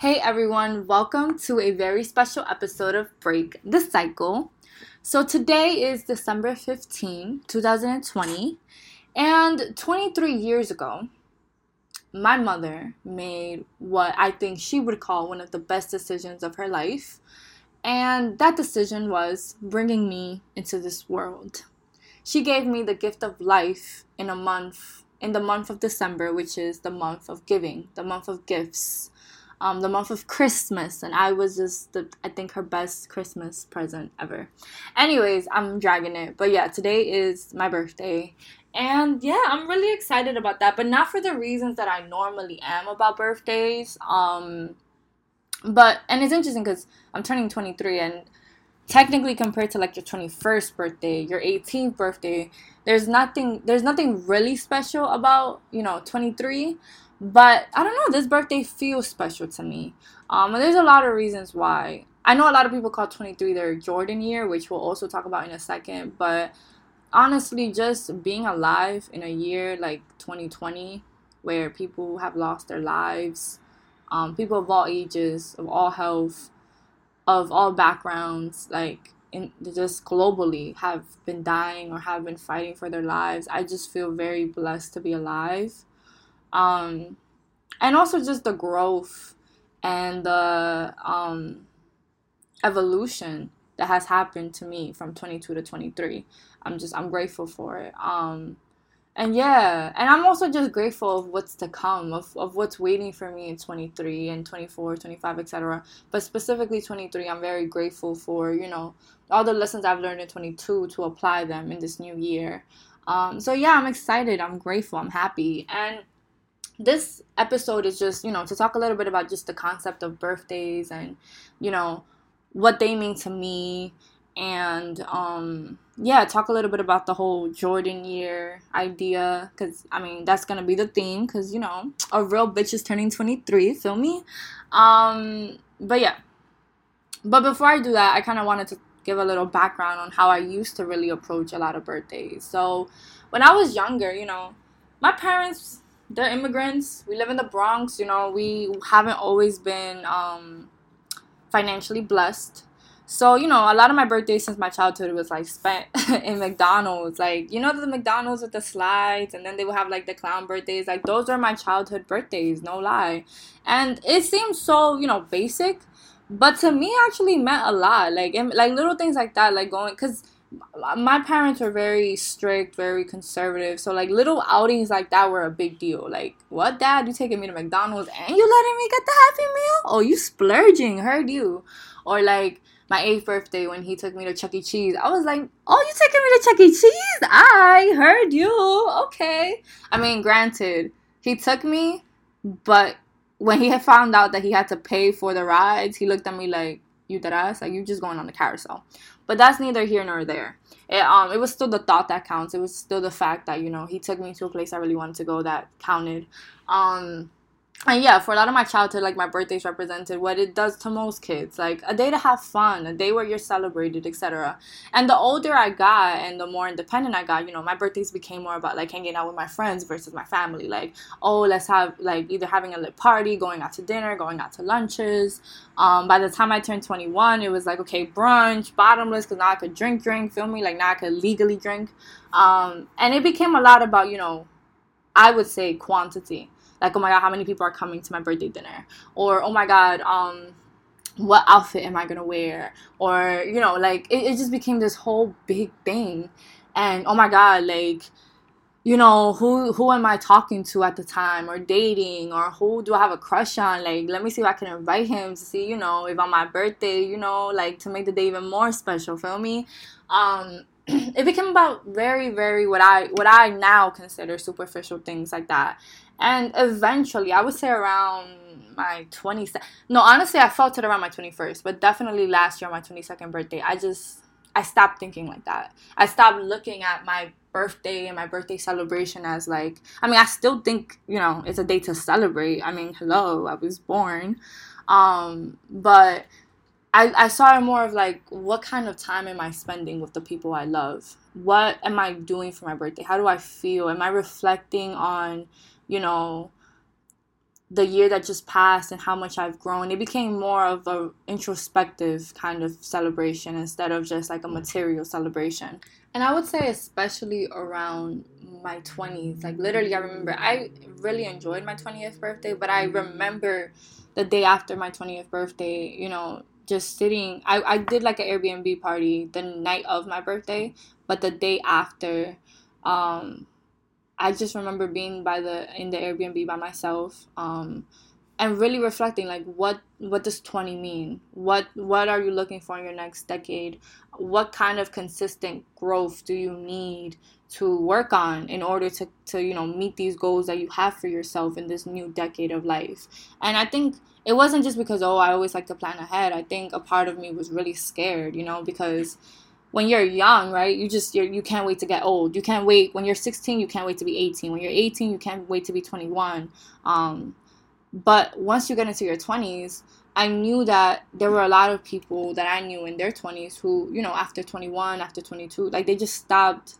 Hey everyone, welcome to a very special episode of Break the Cycle. So today is December 15, 2020, and 23 years ago, my mother made what I think she would call one of the best decisions of her life. And that decision was bringing me into this world. She gave me the gift of life in a month, in the month of December, which is the month of giving, the month of gifts um, the month of Christmas, and I was just the I think her best Christmas present ever. Anyways, I'm dragging it, but yeah, today is my birthday, and yeah, I'm really excited about that, but not for the reasons that I normally am about birthdays. Um, but and it's interesting because I'm turning 23 and technically compared to like your 21st birthday your 18th birthday there's nothing there's nothing really special about you know 23 but I don't know, this birthday feels special to me. Um, and there's a lot of reasons why. I know a lot of people call 23 their Jordan year, which we'll also talk about in a second. But honestly, just being alive in a year like 2020, where people have lost their lives, um, people of all ages, of all health, of all backgrounds, like in just globally have been dying or have been fighting for their lives. I just feel very blessed to be alive um, and also just the growth and the um, evolution that has happened to me from 22 to 23 i'm just i'm grateful for it. Um, and yeah and i'm also just grateful of what's to come of, of what's waiting for me in 23 and 24 25 etc but specifically 23 i'm very grateful for you know all the lessons i've learned in 22 to apply them in this new year. Um, so yeah i'm excited. I'm grateful. I'm happy. And this episode is just, you know, to talk a little bit about just the concept of birthdays and, you know, what they mean to me. And um yeah talk a little bit about the whole jordan year idea because i mean that's gonna be the theme because you know a real bitch is turning 23 feel me? Um but yeah. But before i do that i kind of wanted to give a little background on how i used to really approach a lot of birthdays. So when i was younger you know my parents they're immigrants. We live in the Bronx. You know, we haven't always been um, financially blessed. So, you know, a lot of my birthdays since my childhood was like spent in McDonald's. Like, you know, the McDonald's with the slides, and then they would have like the clown birthdays. Like, those are my childhood birthdays, no lie. And it seems so, you know, basic, but to me, actually meant a lot. Like, like little things like that, like going, because my parents were very strict, very conservative. So like little outings like that were a big deal. Like, what dad, you taking me to McDonald's and you letting me get the happy meal? Oh, you splurging, heard you. Or like my eighth birthday when he took me to Chuck E. Cheese. I was like, Oh, you taking me to Chuck E. Cheese? I heard you. Okay. I mean, granted, he took me, but when he had found out that he had to pay for the rides, he looked at me like, You that ass? Like you just going on the carousel. But that's neither here nor there. It, um, it was still the thought that counts. It was still the fact that you know he took me to a place I really wanted to go that counted. Um, and yeah, for a lot of my childhood, like my birthdays represented what it does to most kids, like a day to have fun, a day where you're celebrated, etc. And the older I got and the more independent I got, you know, my birthdays became more about like hanging out with my friends versus my family. Like, oh, let's have like either having a lit party, going out to dinner, going out to lunches. Um, by the time I turned 21, it was like okay, brunch, bottomless, because now I could drink, drink, feel me, like now I could legally drink. Um, and it became a lot about you know, I would say quantity like oh my god how many people are coming to my birthday dinner? Or oh my god um what outfit am i gonna wear? Or you know like it, it just became this whole big thing. And oh my god like you know who who am i talking to at the time? Or dating? Or who do i have a crush on? Like let me see if i can invite him to see you know if on my birthday you know like to make the day even more special feel me? Um it became about very very what i what i now consider superficial things like that and eventually, I would say around my 22nd. No, honestly, I felt it around my 21st, but definitely last year, my 22nd birthday, I just, I stopped thinking like that. I stopped looking at my birthday and my birthday celebration as like, I mean, I still think, you know, it's a day to celebrate. I mean, hello, I was born. Um, but I, I saw it more of like, what kind of time am I spending with the people I love? What am I doing for my birthday? How do I feel? Am I reflecting on you know, the year that just passed and how much I've grown. It became more of a introspective kind of celebration instead of just like a material celebration. And I would say especially around my 20s. Like literally I remember I really enjoyed my 20th birthday, but I remember the day after my 20th birthday, you know, just sitting I, I did like an Airbnb party the night of my birthday, but the day after um I just remember being by the in the Airbnb by myself, um, and really reflecting like what what does 20 mean? What what are you looking for in your next decade? What kind of consistent growth do you need to work on in order to, to you know meet these goals that you have for yourself in this new decade of life? And I think it wasn't just because oh I always like to plan ahead. I think a part of me was really scared, you know, because when you're young, right? You just you're, you can't wait to get old. You can't wait when you're 16. You can't wait to be 18. When you're 18, you can't wait to be 21. Um, but once you get into your 20s, I knew that there were a lot of people that I knew in their 20s who, you know, after 21, after 22, like they just stopped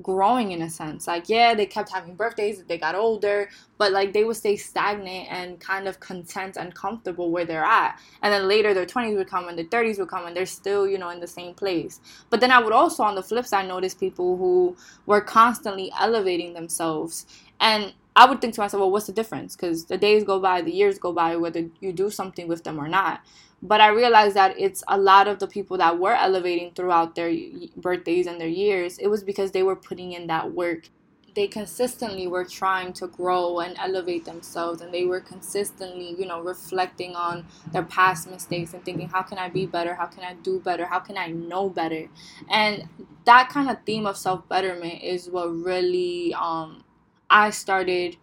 growing in a sense. Like, yeah, they kept having birthdays, they got older, but like they would stay stagnant and kind of content and comfortable where they're at. And then later their 20s would come and their 30s would come and they're still, you know, in the same place. But then I would also, on the flip side, notice people who were constantly elevating themselves. And I would think to myself, well, what's the difference? Because the days go by, the years go by, whether you do something with them or not. But I realized that it's a lot of the people that were elevating throughout their birthdays and their years, it was because they were putting in that work. They consistently were trying to grow and elevate themselves, and they were consistently, you know, reflecting on their past mistakes and thinking, how can I be better? How can I do better? How can I know better? And that kind of theme of self betterment is what really um, I started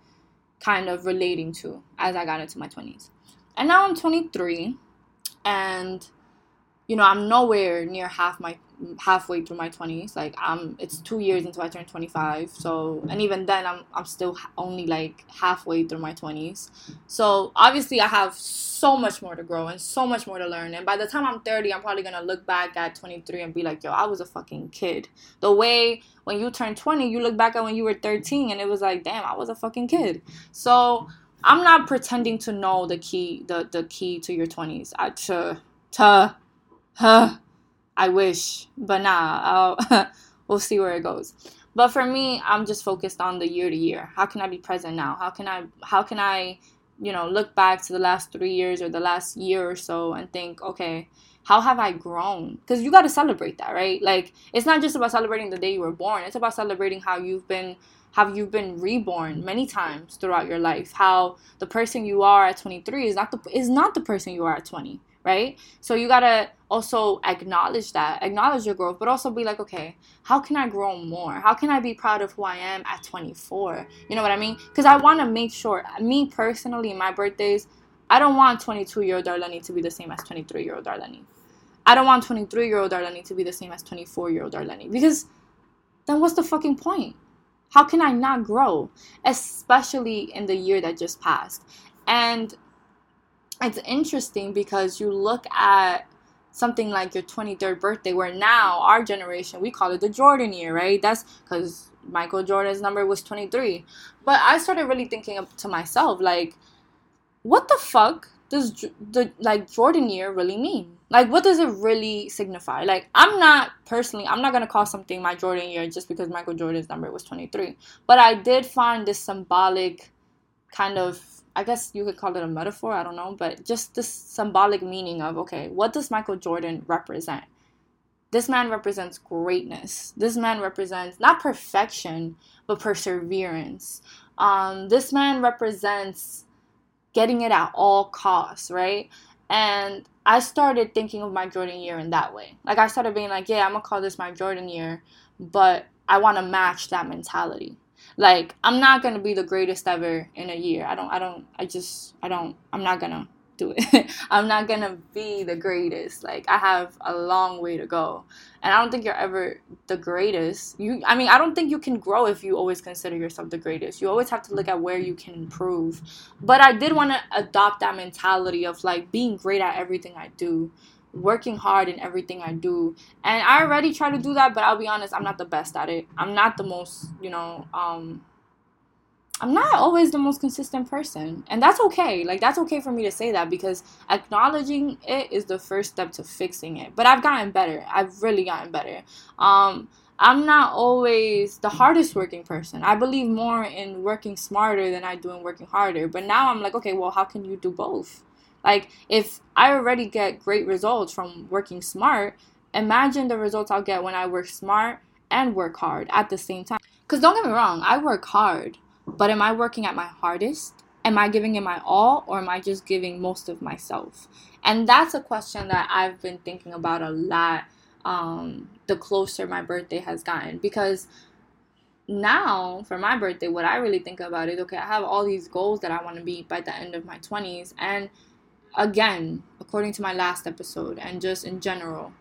kind of relating to as I got into my 20s. And now I'm 23 and you know i'm nowhere near half my halfway through my 20s like i'm it's two years until i turn 25 so and even then i'm, I'm still only like halfway through my 20s so obviously i have so much more to grow and so much more to learn and by the time i'm 30 i'm probably gonna look back at 23 and be like yo i was a fucking kid. The way when you turn 20 you look back at when you were 13 and it was like damn i was a fucking kid. So I'm not pretending to know the key the, the key to your 20s. I to to huh, I wish, but nah, we'll see where it goes. But for me, I'm just focused on the year to year. How can I be present now? How can I how can I, you know, look back to the last 3 years or the last year or so and think, okay, how have I grown? Because you got to celebrate that, right? Like, it's not just about celebrating the day you were born, it's about celebrating how you've been have you been reborn many times throughout your life? How the person you are at 23 is not the is not the person you are at 20 right? So you gotta also acknowledge that acknowledge your growth but also be like okay how can i grow more? How can i be proud of who i am at 24 you know what i mean? Because i want to make sure me personally my birthdays i don't want 22 year old darlene to be the same as 23 year old darlene. I don't want 23 year old darlene to be the same as 24 year old darlene because then what's the fucking point how can I not grow, especially in the year that just passed? And it's interesting because you look at something like your 23rd birthday, where now our generation, we call it the Jordan year, right? That's because Michael Jordan's number was 23. But I started really thinking to myself, like, what the fuck does the like Jordan year really mean? Like, what does it really signify? Like, I'm not personally, I'm not gonna call something my Jordan year just because Michael Jordan's number was 23. But I did find this symbolic kind of, I guess you could call it a metaphor, I don't know, but just this symbolic meaning of, okay, what does Michael Jordan represent? This man represents greatness. This man represents not perfection, but perseverance. Um, this man represents getting it at all costs, right? And I started thinking of my Jordan year in that way. Like I started being like, yeah, I'm gonna call this my Jordan year, but I want to match that mentality. Like I'm not gonna be the greatest ever in a year. I don't. I don't. I just. I don't. I'm not gonna do it. I'm not gonna be the greatest. Like I have a long way to go. And I don't think you're ever the greatest. You I mean, I don't think you can grow if you always consider yourself the greatest. You always have to look at where you can improve. But I did want to adopt that mentality of like being great at everything I do working hard in everything I do. And I already try to do that, but I'll be honest, I'm not the best at it. I'm not the most, you know, um I'm not always the most consistent person. And that's okay. Like, that's okay for me to say that because acknowledging it is the first step to fixing it. But I've gotten better. I've really gotten better. Um, I'm not always the hardest working person. I believe more in working smarter than I do in working harder. But now I'm like, okay, well, how can you do both? Like, if I already get great results from working smart, imagine the results I'll get when I work smart and work hard at the same time. Because don't get me wrong, I work hard, but am I working at my hardest? Am I giving it my all, or am I just giving most of myself? And that's a question that I've been thinking about a lot um, the closer my birthday has gotten because now for my birthday what i really think about is okay i have all these goals that i want to be by the end of my 20s and again according to my last episode and just in general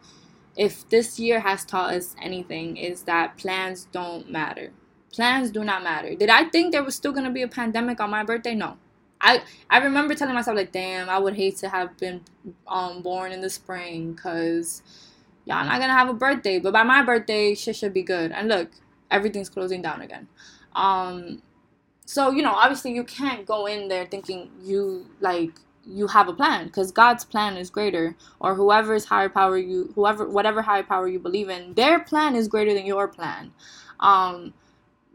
if this year has taught us anything is that plans don't matter plans do not matter did i think there was still to be a pandemic on my birthday no I, I remember telling myself like damn i would hate to have been um, born in the spring because y'all not gonna have a birthday, but by my birthday, shit should be good. And look, everything's closing down again. Um, so you know, obviously, you can't go in there thinking you like you have a plan because God's plan is greater, or whoever's higher power you, whoever, whatever higher power you believe in, their plan is greater than your plan. Um,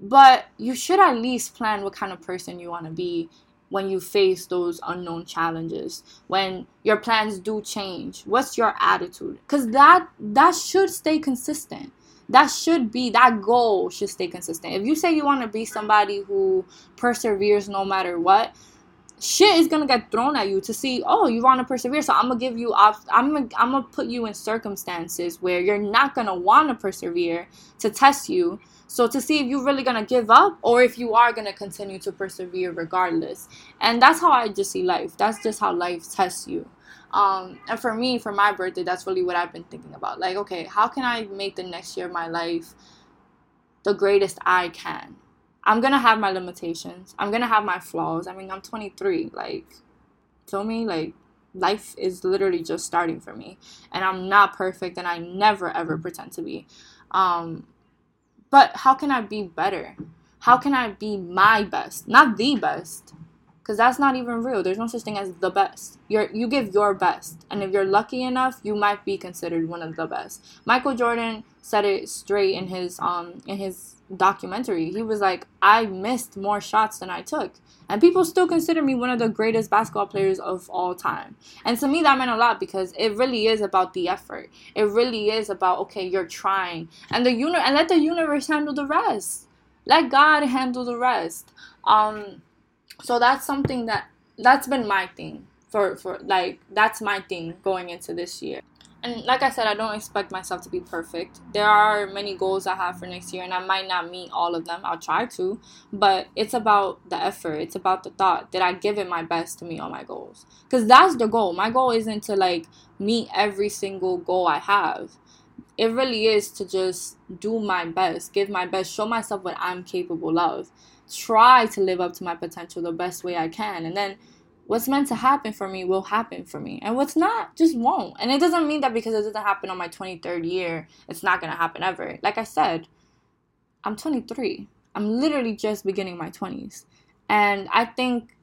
but you should at least plan what kind of person you want to be when you face those unknown challenges when your plans do change. What's your attitude? Because that that should stay consistent. That should be that goal should stay consistent. If you say you want to be somebody who perseveres no matter what shit is gonna get thrown at you to see oh you want to persevere so i'm gonna give you off i'm gonna i'm gonna put you in circumstances where you're not gonna want to persevere to test you so to see if you're really gonna give up or if you are gonna continue to persevere regardless. And that's how I just see life. That's just how life tests you. Um, and for me, for my birthday, that's really what I've been thinking about. Like, okay, how can I make the next year of my life the greatest I can? I'm gonna have my limitations. I'm gonna have my flaws. I mean, I'm 23. Like, tell me? Like, life is literally just starting for me, and I'm not perfect, and I never ever pretend to be. Um, but how can I be better? How can I be my best? Not the best. Cuz that's not even real. There's no such thing as the best. You you give your best. And if you're lucky enough, you might be considered one of the best. Michael Jordan said it straight in his um in his documentary. He was like, "I missed more shots than I took." And people still consider me one of the greatest basketball players of all time. And to me, that meant a lot because it really is about the effort. It really is about, okay, you're trying. And the uni- and let the universe handle the rest. Let God handle the rest. Um, so that's something that that's been my thing for for like that's my thing going into this year and like I said, I don't expect myself to be perfect. There are many goals I have for next year, and I might not meet all of them. I'll try to, but it's about the effort. It's about the thought. Did I give it my best to meet all my goals? Because that's the goal. My goal isn't to like meet every single goal I have. It really is to just do my best, give my best, show myself what I'm capable of, try to live up to my potential the best way I can, and then what's meant to happen for me will happen for me. And what's not just won't. And it doesn't mean that because it doesn't happen on my 23rd year it's not going to happen ever. Like i said i'm 23 i'm literally just beginning my 20s and i think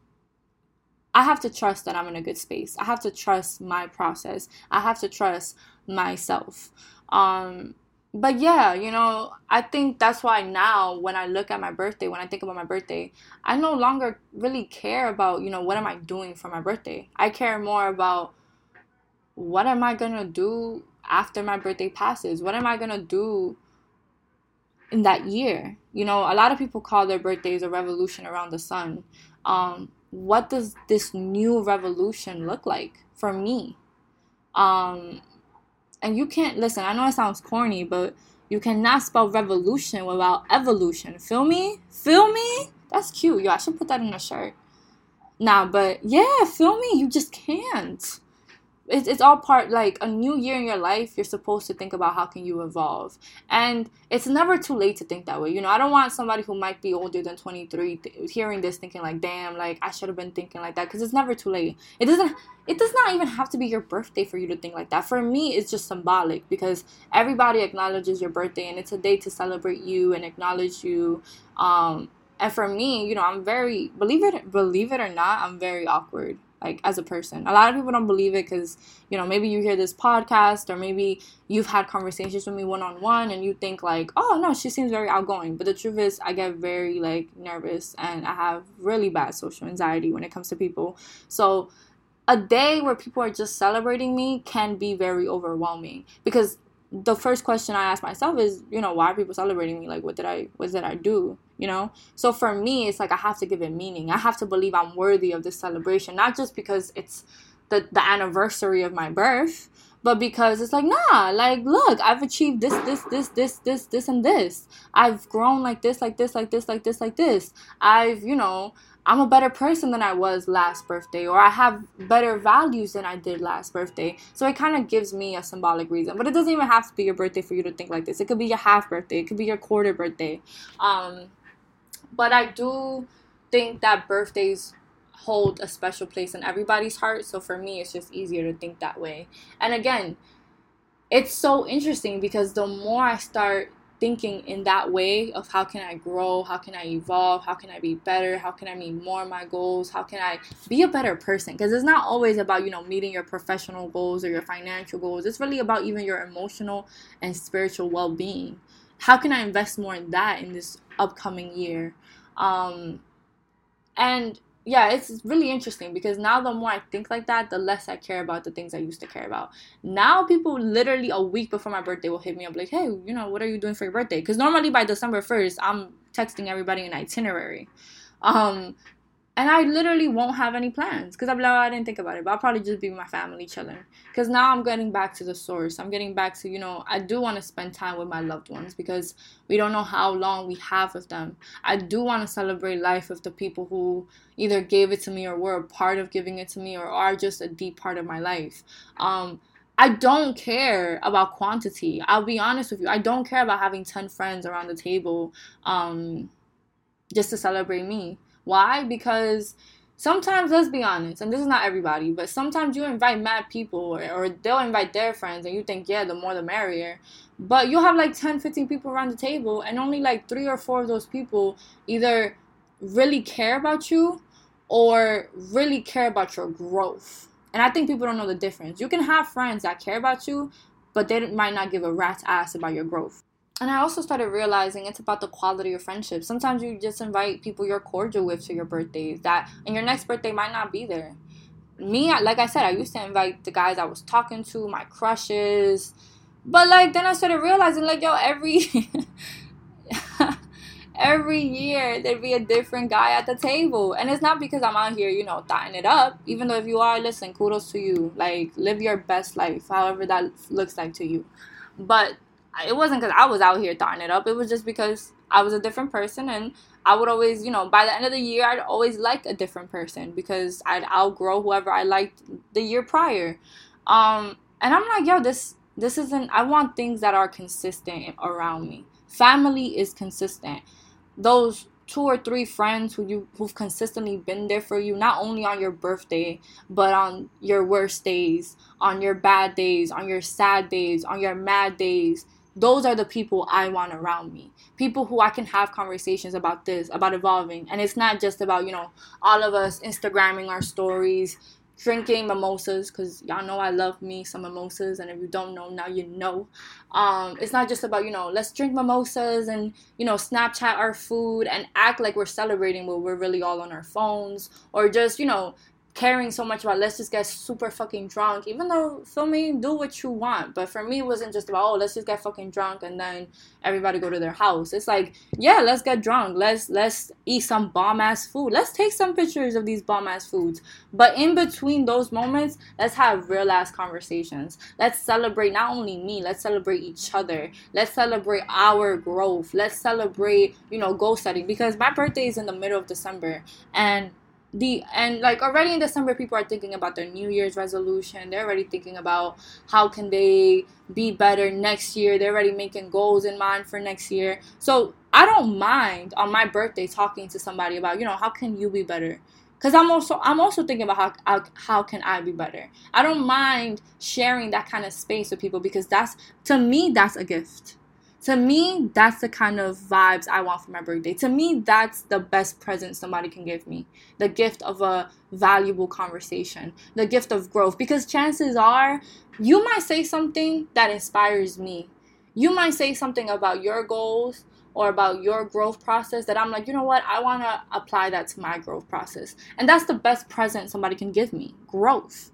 i have to trust that i'm in a good space. I have to trust my process. I have to trust myself. Um but yeah, you know, I think that's why now when I look at my birthday, when I think about my birthday, I no longer really care about, you know, what am I doing for my birthday. I care more about what am I going to do after my birthday passes? What am I going to do in that year? You know, a lot of people call their birthdays a revolution around the sun. Um, what does this new revolution look like for me? Um, and you can't listen. I know it sounds corny, but you cannot spell revolution without evolution. Feel me? Feel me? That's cute. Yo, I should put that in a shirt. Nah, but yeah, feel me? You just can't it's, it's all part like a new year in your life you're supposed to think about how can you evolve. And it's never too late to think that way you know i don't want somebody who might be older than 23 th- hearing this thinking like damn like i should have been thinking like that because it's never too late. It doesn't it does not even have to be your birthday for you to think like that. For me it's just symbolic because everybody acknowledges your birthday and it's a day to celebrate you and acknowledge you um And for me, you know, I'm very believe it believe it or not, I'm very awkward like as a person. A lot of people don't believe it because you know maybe you hear this podcast or maybe you've had conversations with me one on one and you think like, oh no, she seems very outgoing. But the truth is, I get very like nervous and I have really bad social anxiety when it comes to people. So a day where people are just celebrating me can be very overwhelming because the first question I ask myself is, you know, why are people celebrating me? Like, what did I, what did I do? You know. So for me, it's like I have to give it meaning. I have to believe I'm worthy of this celebration, not just because it's the the anniversary of my birth, but because it's like, nah, like, look, I've achieved this, this, this, this, this, this, and this. I've grown like this, like this, like this, like this, like this. I've, you know, I'm a better person than I was last birthday, or I have better values than I did last birthday. So it kind of gives me a symbolic reason. But it doesn't even have to be your birthday for you to think like this. It could be your half birthday, it could be your quarter birthday. Um, but I do think that birthdays hold a special place in everybody's heart. So for me, it's just easier to think that way. And again, it's so interesting because the more I start thinking in that way of how can I grow, how can I evolve, how can I be better, how can I meet more of my goals, how can I be a better person? Because it's not always about, you know, meeting your professional goals or your financial goals. It's really about even your emotional and spiritual well being. How can I invest more in that in this upcoming year? Um, and yeah, it's really interesting because now the more I think like that, the less I care about the things I used to care about. Now people literally a week before my birthday will hit me up like, "Hey, you know, what are you doing for your birthday?" Because normally by December first, I'm texting everybody an itinerary. Um, and I literally won't have any plans because I'm like, oh, I didn't think about it. But I'll probably just be with my family chilling. Because now I'm getting back to the source. I'm getting back to, you know, I do want to spend time with my loved ones because we don't know how long we have with them. I do want to celebrate life with the people who either gave it to me or were a part of giving it to me or are just a deep part of my life. Um, I don't care about quantity. I'll be honest with you. I don't care about having 10 friends around the table um, just to celebrate me. Why? Because sometimes, let's be honest, and this is not everybody, but sometimes you invite mad people or, or they'll invite their friends and you think, yeah, the more the merrier. But you'll have like 10, 15 people around the table and only like three or four of those people either really care about you or really care about your growth. And I think people don't know the difference. You can have friends that care about you, but they might not give a rat's ass about your growth. And I also started realizing it's about the quality of friendship. Sometimes you just invite people you're cordial with to your birthdays that, and your next birthday might not be there. Me, like I said, I used to invite the guys I was talking to, my crushes, but like then I started realizing, like, yo, every every year there'd be a different guy at the table, and it's not because I'm out here, you know, thotting it up. Even though if you are, listen, kudos to you. Like, live your best life, however that looks like to you. But it wasn't because I was out here throwing it up. It was just because I was a different person and I would always, you know, by the end of the year, I'd always like a different person because I'd outgrow whoever I liked the year prior. Um, and I'm like, yo, this this isn't. I want things that are consistent around me. Family is consistent. Those two or three friends who you who've consistently been there for you not only on your birthday but on your worst days on your bad days on your sad days on your mad days those are the people I want around me. People who I can have conversations about this, about evolving. And it's not just about, you know, all of us Instagramming our stories, drinking mimosas, because y'all know I love me some mimosas. And if you don't know, now you know. Um, it's not just about, you know, let's drink mimosas and, you know, Snapchat our food and act like we're celebrating but we're really all on our phones. Or just, you know, caring so much about let's just get super fucking drunk. Even though me do what you want. But for me it wasn't just about oh let's just get fucking drunk and then everybody go to their house. It's like yeah let's get drunk. Let's let's eat some bomb ass food. Let's take some pictures of these bomb ass foods. But in between those moments let's have real ass conversations. Let's celebrate not only me let's celebrate each other. Let's celebrate our growth. Let's celebrate you know goal setting. Because my birthday is in the middle of december and the and like already in december people are thinking about their new year's resolution. They're already thinking about how can they be better next year. They're already making goals in mind for next year. So i don't mind on my birthday talking to somebody about you know how can you be better? Because i'm also i'm also thinking about how, how how can i be better? I don't mind sharing that kind of space with people because that's to me that's a gift To me, that's the kind of vibes I want for my birthday. To me, that's the best present somebody can give me. The gift of a valuable conversation, the gift of growth. Because chances are, you might say something that inspires me. You might say something about your goals or about your growth process that I'm like, you know what, I want to apply that to my growth process. And that's the best present somebody can give me growth,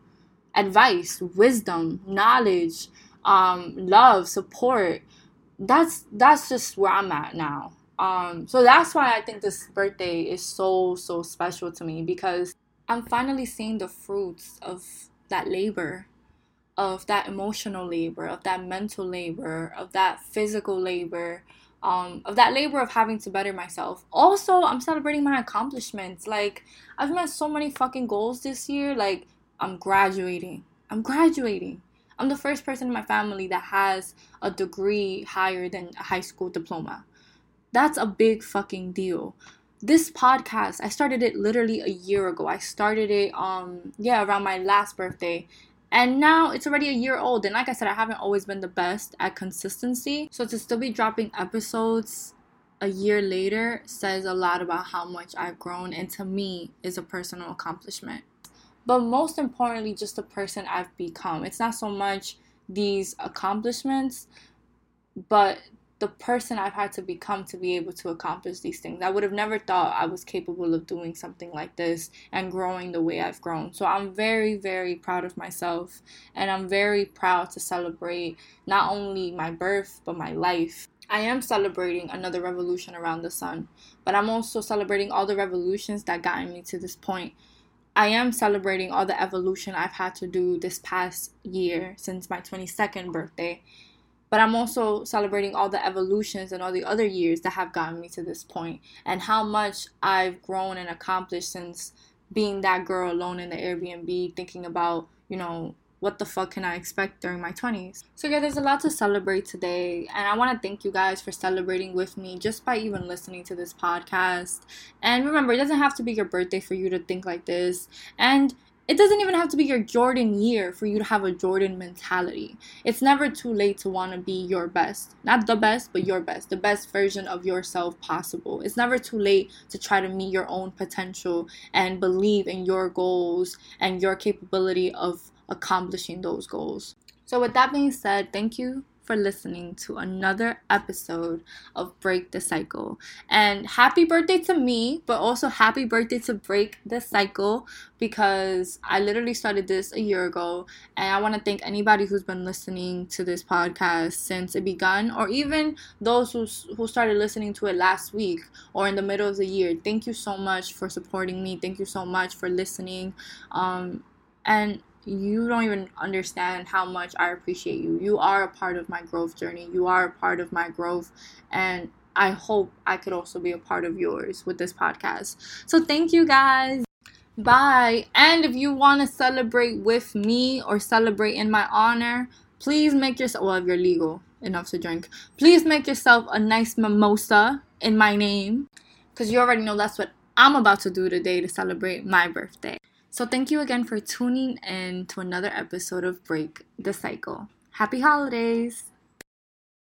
advice, wisdom, knowledge, um, love, support. That's that's just where I'm at now. Um, so that's why I think this birthday is so so special to me because I'm finally seeing the fruits of that labor, of that emotional labor, of that mental labor, of that physical labor, um, of that labor of having to better myself. Also, I'm celebrating my accomplishments. Like, I've met so many fucking goals this year. Like, I'm graduating. I'm graduating. I'm the first person in my family that has a degree higher than a high school diploma. That's a big fucking deal. This podcast, I started it literally a year ago. I started it um yeah, around my last birthday and now it's already a year old. And like I said, I haven't always been the best at consistency. So to still be dropping episodes a year later says a lot about how much I've grown and to me is a personal accomplishment. But most importantly, just the person I've become. It's not so much these accomplishments, but the person I've had to become to be able to accomplish these things. I would have never thought I was capable of doing something like this and growing the way I've grown. So I'm very, very proud of myself and I'm very proud to celebrate not only my birth but my life. I am celebrating another revolution around the sun, but I'm also celebrating all the revolutions that got me to this point. I am celebrating all the evolution I've had to do this past year since my 22nd birthday. But I'm also celebrating all the evolutions and all the other years that have gotten me to this point and how much I've grown and accomplished since being that girl alone in the Airbnb thinking about, you know, what the fuck can I expect during my 20s? So, yeah, there's a lot to celebrate today, and I want to thank you guys for celebrating with me just by even listening to this podcast. And remember, it doesn't have to be your birthday for you to think like this. And it doesn't even have to be your Jordan year for you to have a Jordan mentality. It's never too late to want to be your best. Not the best, but your best. The best version of yourself possible. It's never too late to try to meet your own potential and believe in your goals and your capability of accomplishing those goals. So, with that being said, thank you for listening to another episode of Break the Cycle. And happy birthday to me, but also happy birthday to Break the Cycle because I literally started this a year ago. And I want to thank anybody who's been listening to this podcast since it began, or even those who, who started listening to it last week or in the middle of the year. Thank you so much for supporting me. Thank you so much for listening. Um, and you don't even understand how much I appreciate you. You are a part of my growth journey. You are a part of my growth. And I hope I could also be a part of yours with this podcast. So thank you guys. Bye. And if you want to celebrate with me or celebrate in my honor, please make yourself, well, if you're legal enough to drink, please make yourself a nice mimosa in my name. Because you already know that's what I'm about to do today to celebrate my birthday. So, thank you again for tuning in to another episode of Break the Cycle. Happy holidays!